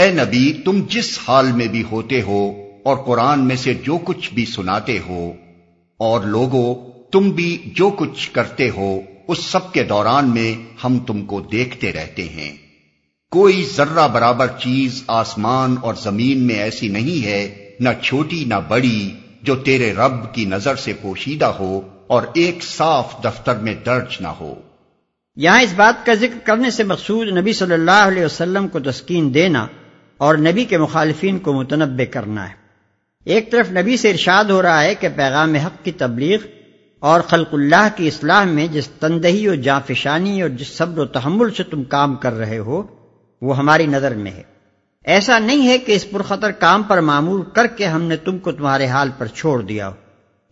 اے نبی، تم جس حال میں بھی ہوتے ہو اور قرآن میں سے جو کچھ بھی سناتے ہو، اور لوگوں تم بھی جو کچھ کرتے ہو، اس سب کے دوران میں ہم تم کو دیکھتے رہتے ہیں۔ کوئی ذرہ برابر چیز آسمان اور زمین میں ایسی نہیں ہے، نہ چھوٹی نہ بڑی، جو تیرے رب کی نظر سے پوشیدہ ہو اور ایک صاف دفتر میں درج نہ ہو۔ یہاں اس بات کا ذکر کرنے سے مقصود نبی صلی اللہ علیہ وسلم کو تسکین دینا اور نبی کے مخالفین کو متنبع کرنا ہے۔ ایک طرف نبی سے ارشاد ہو رہا ہے کہ پیغام حق کی تبلیغ اور خلق اللہ کی اصلاح میں جس تندہی اور جانفشانی اور جس صبر و تحمل سے تم کام کر رہے ہو، وہ ہماری نظر میں ہے۔ ایسا نہیں ہے کہ اس پرخطر کام پر معمول کر کے ہم نے تم کو تمہارے حال پر چھوڑ دیا ہو۔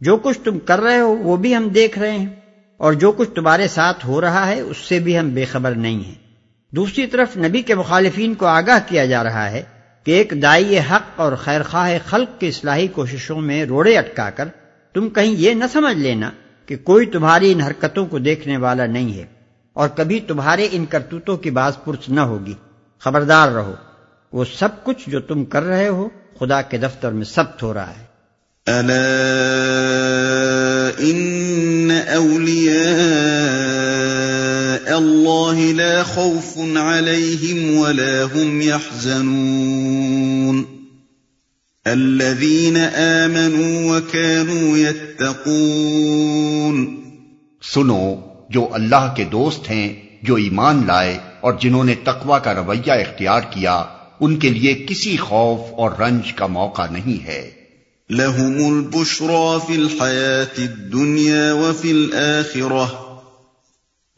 جو کچھ تم کر رہے ہو، وہ بھی ہم دیکھ رہے ہیں۔ اور جو کچھ تمہارے ساتھ ہو رہا ہے، اس سے بھی ہم بے خبر نہیں ہیں۔ دوسری طرف نبی کے مخالفین کو آگاہ کیا جا رہا ہے کہ ایک دائی حق اور خیر خواہ خلق کی اصلاحی کوششوں میں روڑے اٹکا کر تم کہیں یہ نہ سمجھ لینا کہ کوئی تمہاری ان حرکتوں کو دیکھنے والا نہیں ہے اور کبھی تمہارے ان کرتوتوں کی باز پرس نہ ہوگی۔ خبردار رہو، وہ سب کچھ جو تم کر رہے ہو خدا کے دفتر میں ثبت ہو رہا ہے۔ ان اولیاء اللہ لا خوف علیہم ولا هم يحزنون. الذين آمنوا وكانوا يتقون. سنو جو اللہ کے دوست ہیں جو ایمان لائے اور جنہوں نے تقوی کا رویہ اختیار کیا ان کے لیے کسی خوف اور رنج کا موقع نہیں ہے۔ لهم البشرى في الحياة الدنيا وفي الآخرة.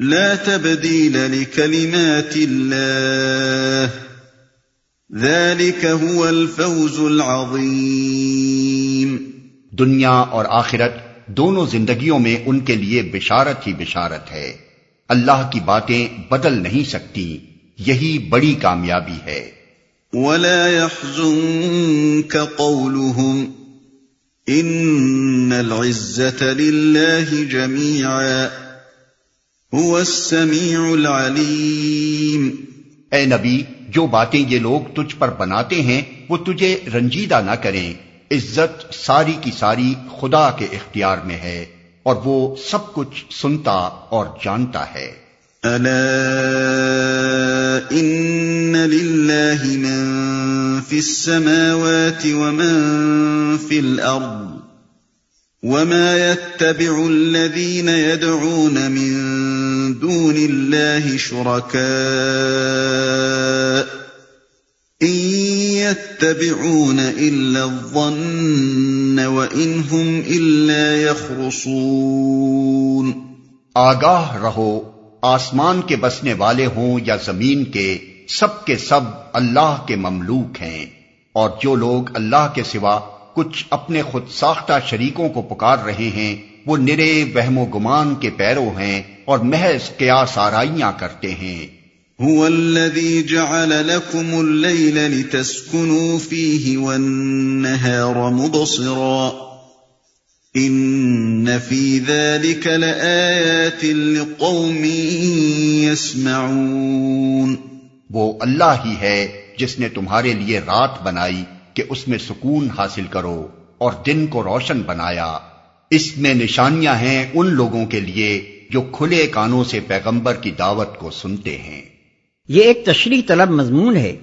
لا تبديل لكلمات الله. ذلك هو الفوز العظيم. دنیا اور آخرت دونوں زندگیوں میں ان کے لیے بشارت ہی بشارت ہے۔ اللہ کی باتیں بدل نہیں سکتی یہی بڑی کامیابی ہے۔ ولا يحزنك قولهم ان العزة لله جميعا۔ هو السميع العليم۔ اے نبی جو باتیں یہ لوگ تجھ پر بناتے ہیں وہ تجھے رنجیدہ نہ کریں۔ عزت ساری کی ساری خدا کے اختیار میں ہے اور وہ سب کچھ سنتا اور جانتا ہے۔ الا ان للہ من فی السماوات ومن فی الارض۔ وما يتبع الذين يدعون من دون الله شركاء إن يتبعون إلا الظن وإن هم إلا يخرصون آگاہ رہو، آسمان کے بسنے والے ہوں یا زمین کے، سب کے سب اللہ کے مملوک ہیں، اور جو لوگ اللہ کے سوا کچھ اپنے خود ساختہ شریکوں کو پکار رہے ہیں وہ نرے وہم و گمان کے پیرو ہیں اور محض کیا سارائیاں کرتے ہیں۔ هو الذي جعل لكم الليل لتسكنوا فيه والنهار مبصرا۔ ان في ذلك لآيات لقوم يسمعون۔ وہ اللہ ہی ہے جس نے تمہارے لیے رات بنائی کہ اس میں سکون حاصل کرو اور دن کو روشن بنایا۔ اس میں نشانیاں ہیں ان لوگوں کے لیے جو کھلے کانوں سے پیغمبر کی دعوت کو سنتے ہیں۔ یہ ایک تشریح طلب مضمون ہے،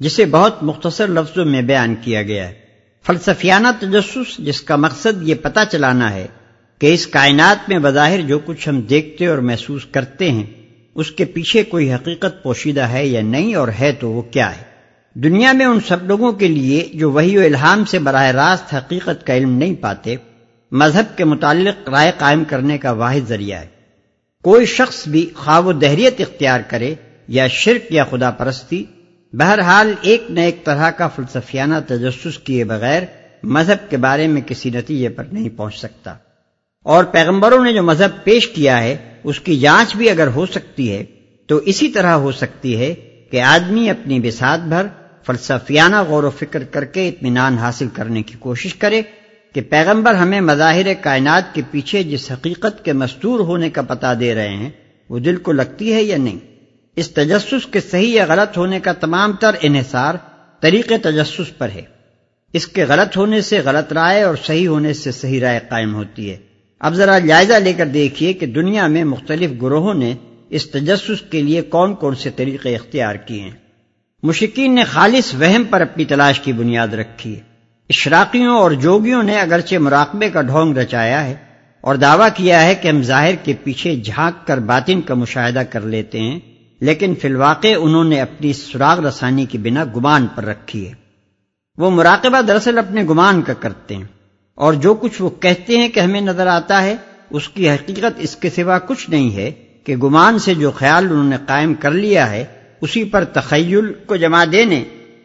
جسے بہت مختصر لفظوں میں بیان کیا گیا ہے۔ فلسفیانہ تجسس، جس کا مقصد یہ پتا چلانا ہے کہ اس کائنات میں بظاہر جو کچھ ہم دیکھتے اور محسوس کرتے ہیں، اس کے پیچھے کوئی حقیقت پوشیدہ ہے یا نہیں اور ہے تو وہ کیا ہے۔ دنیا میں ان سب لوگوں کے لیے جو وہی و الہام سے براہ راست حقیقت کا علم نہیں پاتے، مذہب کے متعلق رائے قائم کرنے کا واحد ذریعہ ہے۔ کوئی شخص بھی خواب و دہریت اختیار کرے یا شرک یا خدا پرستی، بہرحال ایک نہ ایک طرح کا فلسفیانہ تجسس کیے بغیر مذہب کے بارے میں کسی نتیجے پر نہیں پہنچ سکتا۔ اور پیغمبروں نے جو مذہب پیش کیا ہے، اس کی جانچ بھی اگر ہو سکتی ہے، تو اسی طرح ہو سکتی ہے کہ آدمی اپنی بساط بھر فلسفیانہ غور و فکر کر کے اطمینان حاصل کرنے کی کوشش کرے کہ پیغمبر ہمیں مظاہر کائنات کے پیچھے جس حقیقت کے مستور ہونے کا پتہ دے رہے ہیں، وہ دل کو لگتی ہے یا نہیں؟ اس تجسس کے صحیح یا غلط ہونے کا تمام تر انحصار طریق تجسس پر ہے۔ اس کے غلط ہونے سے غلط رائے اور صحیح ہونے سے صحیح رائے قائم ہوتی ہے۔ اب ذرا جائزہ لے کر دیکھیے کہ دنیا میں مختلف گروہوں نے اس تجسس کے لیے کون کون سے طریقے اختیار کیے ہیں۔ مشکین نے خالص وہم پر اپنی تلاش کی بنیاد رکھی ہے۔ اشراقیوں اور جوگیوں نے اگرچہ مراقبے کا ڈھونگ رچایا ہے اور دعویٰ کیا ہے کہ ہم ظاہر کے پیچھے جھانک کر باطن کا مشاہدہ کر لیتے ہیں، لیکن فی الواقع انہوں نے اپنی سراغ رسانی کی بنا گمان پر رکھی ہے۔ وہ مراقبہ دراصل اپنے گمان کا کرتے ہیں اور جو کچھ وہ کہتے ہیں کہ ہمیں نظر آتا ہے، اس کی حقیقت اس کے سوا کچھ نہیں ہے کہ گمان سے جو خیال انہوں نے قائم کر لیا ہے اسی پر تخیل کو جمع دینے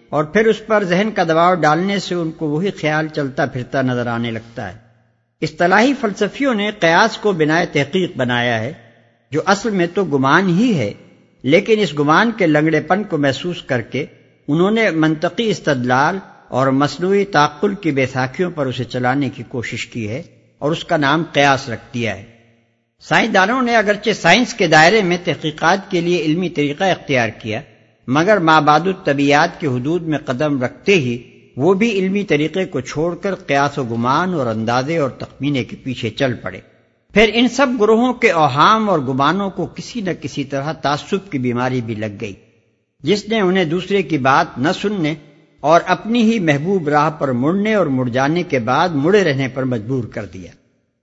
اور پھر اس پر ذہن کا دباؤ ڈالنے سے ان کو وہی خیال چلتا پھرتا نظر آنے لگتا ہے۔ اصطلاحی فلسفیوں نے قیاس کو بنا تحقیق بنایا ہے، جو اصل میں تو گمان ہی ہے، لیکن اس گمان کے لنگڑے پن کو محسوس کر کے انہوں نے منطقی استدلال اور مصنوعی تعقل کی بیساکھیوں پر اسے چلانے کی کوشش کی ہے اور اس کا نام قیاس رکھ دیا ہے۔ سائنسدانوں نے اگرچہ سائنس کے دائرے میں تحقیقات کے لیے علمی طریقہ اختیار کیا، مگر ماباد الطبیات کے حدود میں قدم رکھتے ہی وہ بھی علمی طریقے کو چھوڑ کر قیاس و گمان اور اندازے اور تخمینے کے پیچھے چل پڑے۔ پھر ان سب گروہوں کے اوہام اور گمانوں کو کسی نہ کسی طرح تعصب کی بیماری بھی لگ گئی۔ جس نے انہیں دوسرے کی بات نہ سننے اور اپنی ہی محبوب راہ پر مڑنے اور مڑ جانے کے بعد مڑے رہنے پر مجبور کر دیا۔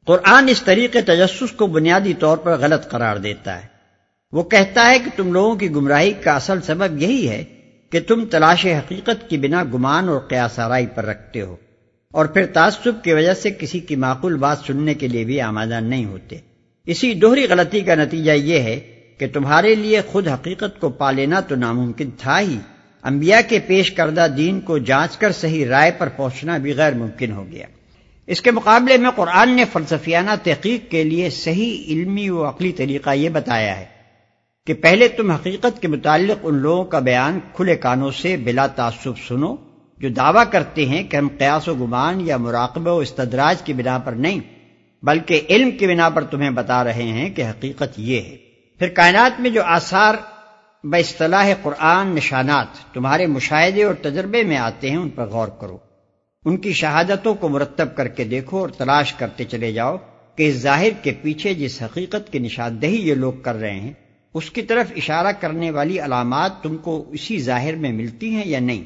قرآن اس طریقے تجسس کو بنیادی طور پر غلط قرار دیتا ہے۔ وہ کہتا ہے کہ تم لوگوں کی گمراہی کا اصل سبب یہی ہے کہ تم تلاش حقیقت کی بنا گمان اور قیاس آرائی پر رکھتے ہو اور پھر تعصب کی وجہ سے کسی کی معقول بات سننے کے لیے بھی آمادہ نہیں ہوتے۔ اسی دوہری غلطی کا نتیجہ یہ ہے کہ تمہارے لیے خود حقیقت کو پا لینا تو ناممکن تھا ہی۔ انبیاء کے پیش کردہ دین کو جانچ کر صحیح رائے پر پہنچنا بھی غیر ممکن ہو گیا۔ اس کے مقابلے میں قرآن نے فلسفیانہ تحقیق کے لیے صحیح علمی و عقلی طریقہ یہ بتایا ہے کہ پہلے تم حقیقت کے متعلق ان لوگوں کا بیان کھلے کانوں سے بلا تعصب سنو، جو دعویٰ کرتے ہیں کہ ہم قیاس و گمان یا مراقبہ و استدراج کی بنا پر نہیں، بلکہ علم کی بنا پر تمہیں بتا رہے ہیں کہ حقیقت یہ ہے۔ پھر کائنات میں جو آثار اصطلاح قرآن نشانات تمہارے مشاہدے اور تجربے میں آتے ہیں، ان پر غور کرو۔ ان کی شہادتوں کو مرتب کر کے دیکھو اور تلاش کرتے چلے جاؤ کہ اس ظاہر کے پیچھے جس حقیقت کی نشاندہی یہ لوگ کر رہے ہیں، اس کی طرف اشارہ کرنے والی علامات تم کو اسی ظاہر میں ملتی ہیں یا نہیں؟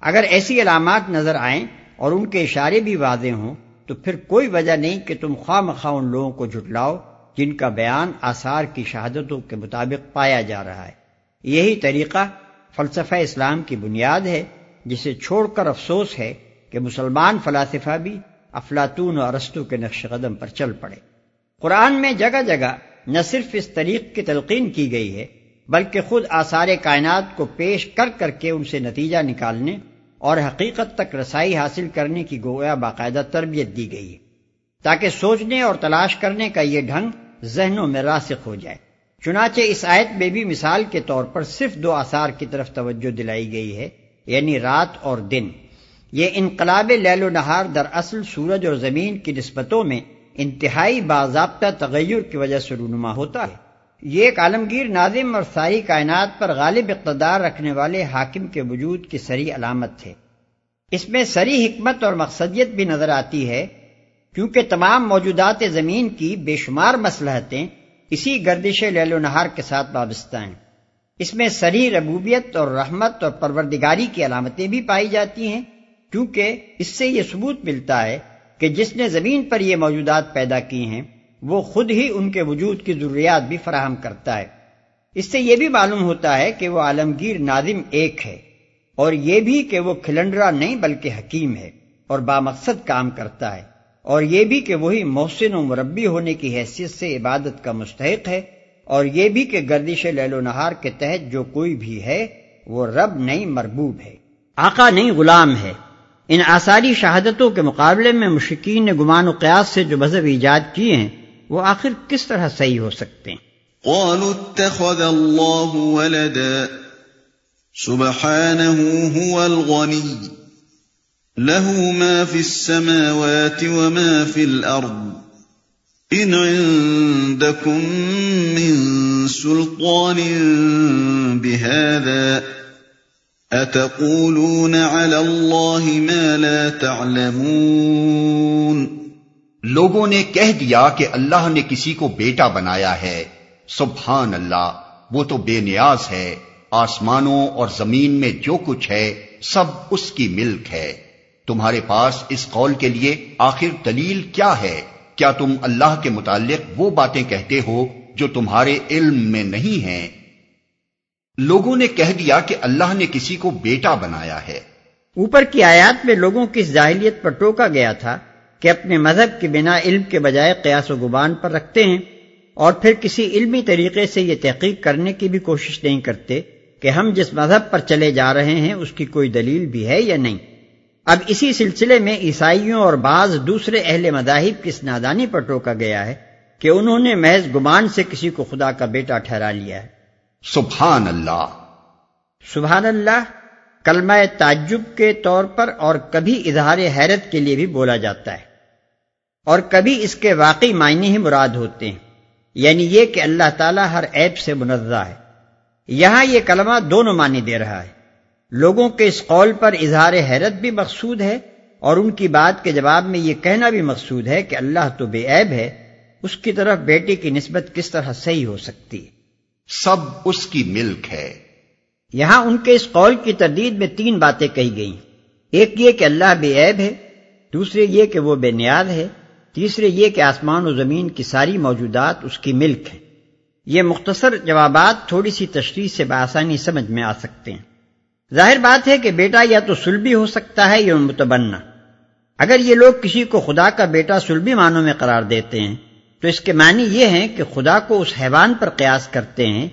اگر ایسی علامات نظر آئیں اور ان کے اشارے بھی واضح ہوں، تو پھر کوئی وجہ نہیں کہ تم خواہ مخواہ ان لوگوں کو جھٹلاؤ جن کا بیان آثار کی شہادتوں کے مطابق پایا جا رہا ہے۔ یہی طریقہ فلسفہ اسلام کی بنیاد ہے، جسے چھوڑ کر افسوس ہے کہ مسلمان فلاسفہ بھی افلاطون اور ارستو کے نقش قدم پر چل پڑے۔ قرآن میں جگہ جگہ نہ صرف اس طریق کی تلقین کی گئی ہے، بلکہ خود آثار کائنات کو پیش کر کر کے ان سے نتیجہ نکالنے اور حقیقت تک رسائی حاصل کرنے کی گویا باقاعدہ تربیت دی گئی ہے۔ تاکہ سوچنے اور تلاش کرنے کا یہ ڈھنگ ذہنوں میں راسخ ہو جائے۔ چنانچہ اس آیت میں بھی مثال کے طور پر صرف دو آثار کی طرف توجہ دلائی گئی ہے یعنی رات اور دن۔ یہ انقلاب لیل و نہار در اصل سورج اور زمین کی نسبتوں میں انتہائی باضابطہ تغیر کی وجہ سے رونما ہوتا ہے۔ یہ ایک عالمگیر ناظم اور ساری کائنات پر غالب اقتدار رکھنے والے حاکم کے وجود کی سری علامت ہے اس میں سری حکمت اور مقصدیت بھی نظر آتی ہے، کیونکہ تمام موجودات زمین کی بے شمار مسلحتیں اسی گردش لیل و نہار کے ساتھ وابستہ ہیں۔ اس میں سری ربوبیت اور رحمت اور پروردگاری کی علامتیں بھی پائی جاتی ہیں۔ کیونکہ اس سے یہ ثبوت ملتا ہے کہ جس نے زمین پر یہ موجودات پیدا کی ہیں، وہ خود ہی ان کے وجود کی ضروریات بھی فراہم کرتا ہے۔ اس سے یہ بھی معلوم ہوتا ہے کہ وہ عالمگیر نادم ایک ہے اور یہ بھی کہ وہ کھلنڈرا نہیں بلکہ حکیم ہے اور بامقصد کام کرتا ہے اور یہ بھی کہ وہی محسن و مربی ہونے کی حیثیت سے عبادت کا مستحق ہے اور یہ بھی کہ گردش لیل و نہار کے تحت جو کوئی بھی ہے، وہ رب نہیں، مربوب ہے۔ آقا نہیں، غلام ہے۔ ان آثاری شہادتوں کے مقابلے میں مشکین نے گمان و قیاس سے جو مذہب ایجاد کیے ہیں، وہ آخر کس طرح صحیح ہو سکتے ہیں؟ قالوا اتخذ الله ولدا، سبحانه هو الغني، له ما في السماوات وما في الأرض، إن عندكم من سلطان بهذا أتقولون على الله ما لا تعلمون لوگوں نے کہہ دیا کہ اللہ نے کسی کو بیٹا بنایا ہے۔ سبحان اللہ، وہ تو بے نیاز ہے۔ آسمانوں اور زمین میں جو کچھ ہے، سب اس کی ملک ہے۔ تمہارے پاس اس قول کے لیے آخر دلیل کیا ہے؟ کیا تم اللہ کے متعلق وہ باتیں کہتے ہو جو تمہارے علم میں نہیں ہیں؟ لوگوں نے کہہ دیا کہ اللہ نے کسی کو بیٹا بنایا ہے۔ اوپر کی آیات میں لوگوں کی ظاہلیت پر ٹوکا گیا تھا کہ اپنے مذہب کے بنا علم کے بجائے قیاس و گبان پر رکھتے ہیں اور پھر کسی علمی طریقے سے یہ تحقیق کرنے کی بھی کوشش نہیں کرتے کہ ہم جس مذہب پر چلے جا رہے ہیں اس کی کوئی دلیل بھی ہے یا نہیں۔ اب اسی سلسلے میں عیسائیوں اور بعض دوسرے اہل مذاہب کی نادانی پر ٹوکا گیا ہے کہ انہوں نے محض گمان سے کسی کو خدا کا بیٹا ٹھہرا لیا ہے۔ سبحان اللہ۔ سبحان اللہ، کلمہ تعجب کے طور پر اور کبھی اظہار حیرت کے لیے بھی بولا جاتا ہے۔ اور کبھی اس کے واقعی معنی ہی مراد ہوتے ہیں۔ یعنی یہ کہ اللہ تعالیٰ ہر عیب سے منزہ ہے۔ یہاں یہ کلمہ دونوں معنی دے رہا ہے۔ لوگوں کے اس قول پر اظہار حیرت بھی مقصود ہے اور ان کی بات کے جواب میں یہ کہنا بھی مقصود ہے کہ اللہ تو بے عیب ہے، اس کی طرف بیٹے کی نسبت کس طرح صحیح ہو سکتی ہے۔ سب اس کی ملک ہے۔ یہاں ان کے اس قول کی تردید میں تین باتیں کہی گئی ایک یہ کہ اللہ بے عیب ہے، دوسرے یہ کہ وہ بے نیاد ہے، تیسرے یہ کہ آسمان و زمین کی ساری موجودات اس کی ملک ہیں۔ یہ مختصر جوابات تھوڑی سی تشریح سے بآسانی سمجھ میں آ سکتے ہیں۔ ظاہر بات ہے کہ بیٹا یا تو سلبی ہو سکتا ہے یا متبنہ۔ اگر یہ لوگ کسی کو خدا کا بیٹا سلبی معنوں میں قرار دیتے ہیں تو اس کے معنی یہ ہیں کہ خدا کو اس حیوان پر قیاس کرتے ہیں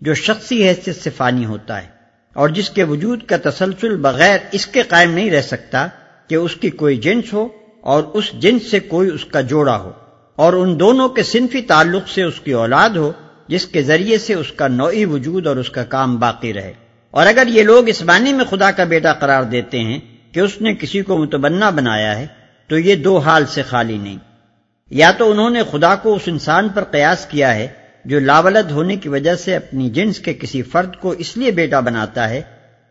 جو شخصی حیثیت سے فانی ہوتا ہے اور جس کے وجود کا تسلسل بغیر اس کے قائم نہیں رہ سکتا کہ اس کی کوئی جنس ہو اور اس جنس سے کوئی اس کا جوڑا ہو اور ان دونوں کے صنفی تعلق سے اس کی اولاد ہو، جس کے ذریعے سے اس کا نوعی وجود اور اس کا کام باقی رہے۔ اور اگر یہ لوگ اس معنی میں خدا کا بیٹا قرار دیتے ہیں کہ اس نے کسی کو متبنا بنایا ہے، تو یہ دو حال سے خالی نہیں۔ یا تو انہوں نے خدا کو اس انسان پر قیاس کیا ہے جو لاولد ہونے کی وجہ سے اپنی جنس کے کسی فرد کو اس لیے بیٹا بناتا ہے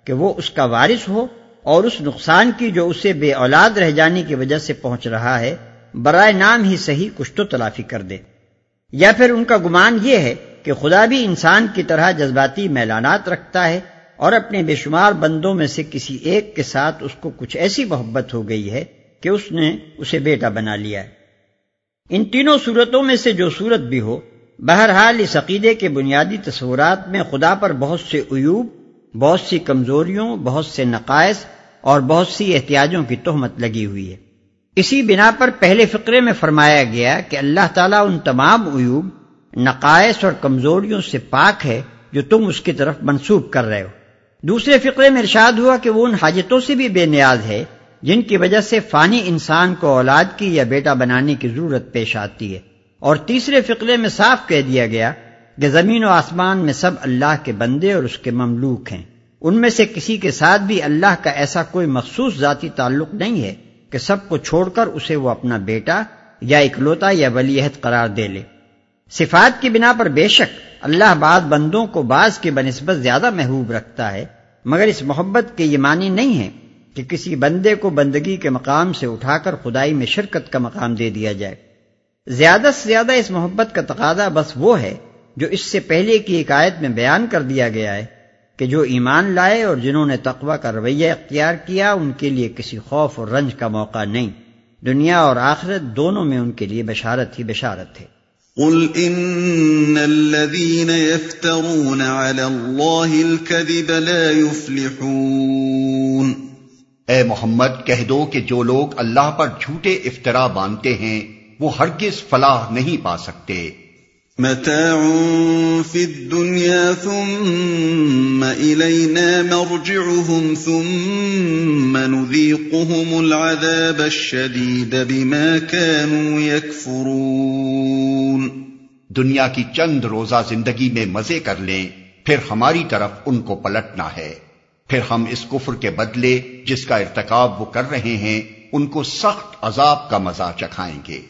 کہ وہ اس کا وارث ہو اور اس نقصان کی جو اسے بے اولاد رہ جانے کی وجہ سے پہنچ رہا ہے، برائے نام ہی صحیح کچھ تو تلافی کر دے۔ یا پھر ان کا گمان یہ ہے کہ خدا بھی انسان کی طرح جذباتی میلانات رکھتا ہے اور اپنے بے شمار بندوں میں سے کسی ایک کے ساتھ اس کو کچھ ایسی محبت ہو گئی ہے کہ اس نے اسے بیٹا بنا لیا ہے۔ ان تینوں صورتوں میں سے جو صورت بھی ہو، بہرحال اس عقیدے کے بنیادی تصورات میں خدا پر بہت سے عیوب، بہت سی کمزوریوں، بہت سے نقائص اور بہت سی احتیاجوں کی تہمت لگی ہوئی ہے۔ اسی بنا پر پہلے فقرے میں فرمایا گیا کہ اللہ تعالیٰ ان تمام عیوب، نقائص اور کمزوریوں سے پاک ہے جو تم اس کی طرف منسوب کر رہے ہو۔ دوسرے فقرے میں ارشاد ہوا کہ وہ ان حاجتوں سے بھی بے نیاز ہے جن کی وجہ سے فانی انسان کو اولاد کی یا بیٹا بنانے کی ضرورت پیش آتی ہے۔ اور تیسرے فقرے میں صاف کہہ دیا گیا کہ زمین و آسمان میں سب اللہ کے بندے اور اس کے مملوک ہیں۔ ان میں سے کسی کے ساتھ بھی اللہ کا ایسا کوئی مخصوص ذاتی تعلق نہیں ہے کہ سب کو چھوڑ کر اسے وہ اپنا بیٹا یا اکلوتا یا ولیحت قرار دے لے۔ صفات کی بنا پر بے شک اللہ بعض بندوں کو بعض کے بنسبت زیادہ محبوب رکھتا ہے، مگر اس محبت کے یہ معنی نہیں ہے کہ کسی بندے کو بندگی کے مقام سے اٹھا کر خدائی میں شرکت کا مقام دے دیا جائے۔ زیادہ سے زیادہ اس محبت کا تقاضا بس وہ ہے جو اس سے پہلے کی ایک آیت میں بیان کر دیا گیا ہے کہ جو ایمان لائے اور جنہوں نے تقوی کا رویہ اختیار کیا، ان کے لیے کسی خوف اور رنج کا موقع نہیں۔ دنیا اور آخرت دونوں میں ان کے لیے بشارت ہی بشارت ہے۔ قل ان الذين يفترون على الله الكذب لا يفلحون۔ اے محمد کہہ دو کہ جو لوگ اللہ پر جھوٹے افطرا باندھتے ہیں وہ ہرگز فلاح نہیں پا سکتے۔ متاع في الدنيا ثم إلينا مرجعهم ثم نذيقهم العذاب الشديد بما كانوا يكفرون دنیا کی چند روزہ زندگی میں مزے کر لیں پھر ہماری طرف ان کو پلٹنا ہے۔ پھر ہم اس کفر کے بدلے جس کا ارتکاب وہ کر رہے ہیں، ان کو سخت عذاب کا مزہ چکھائیں گے۔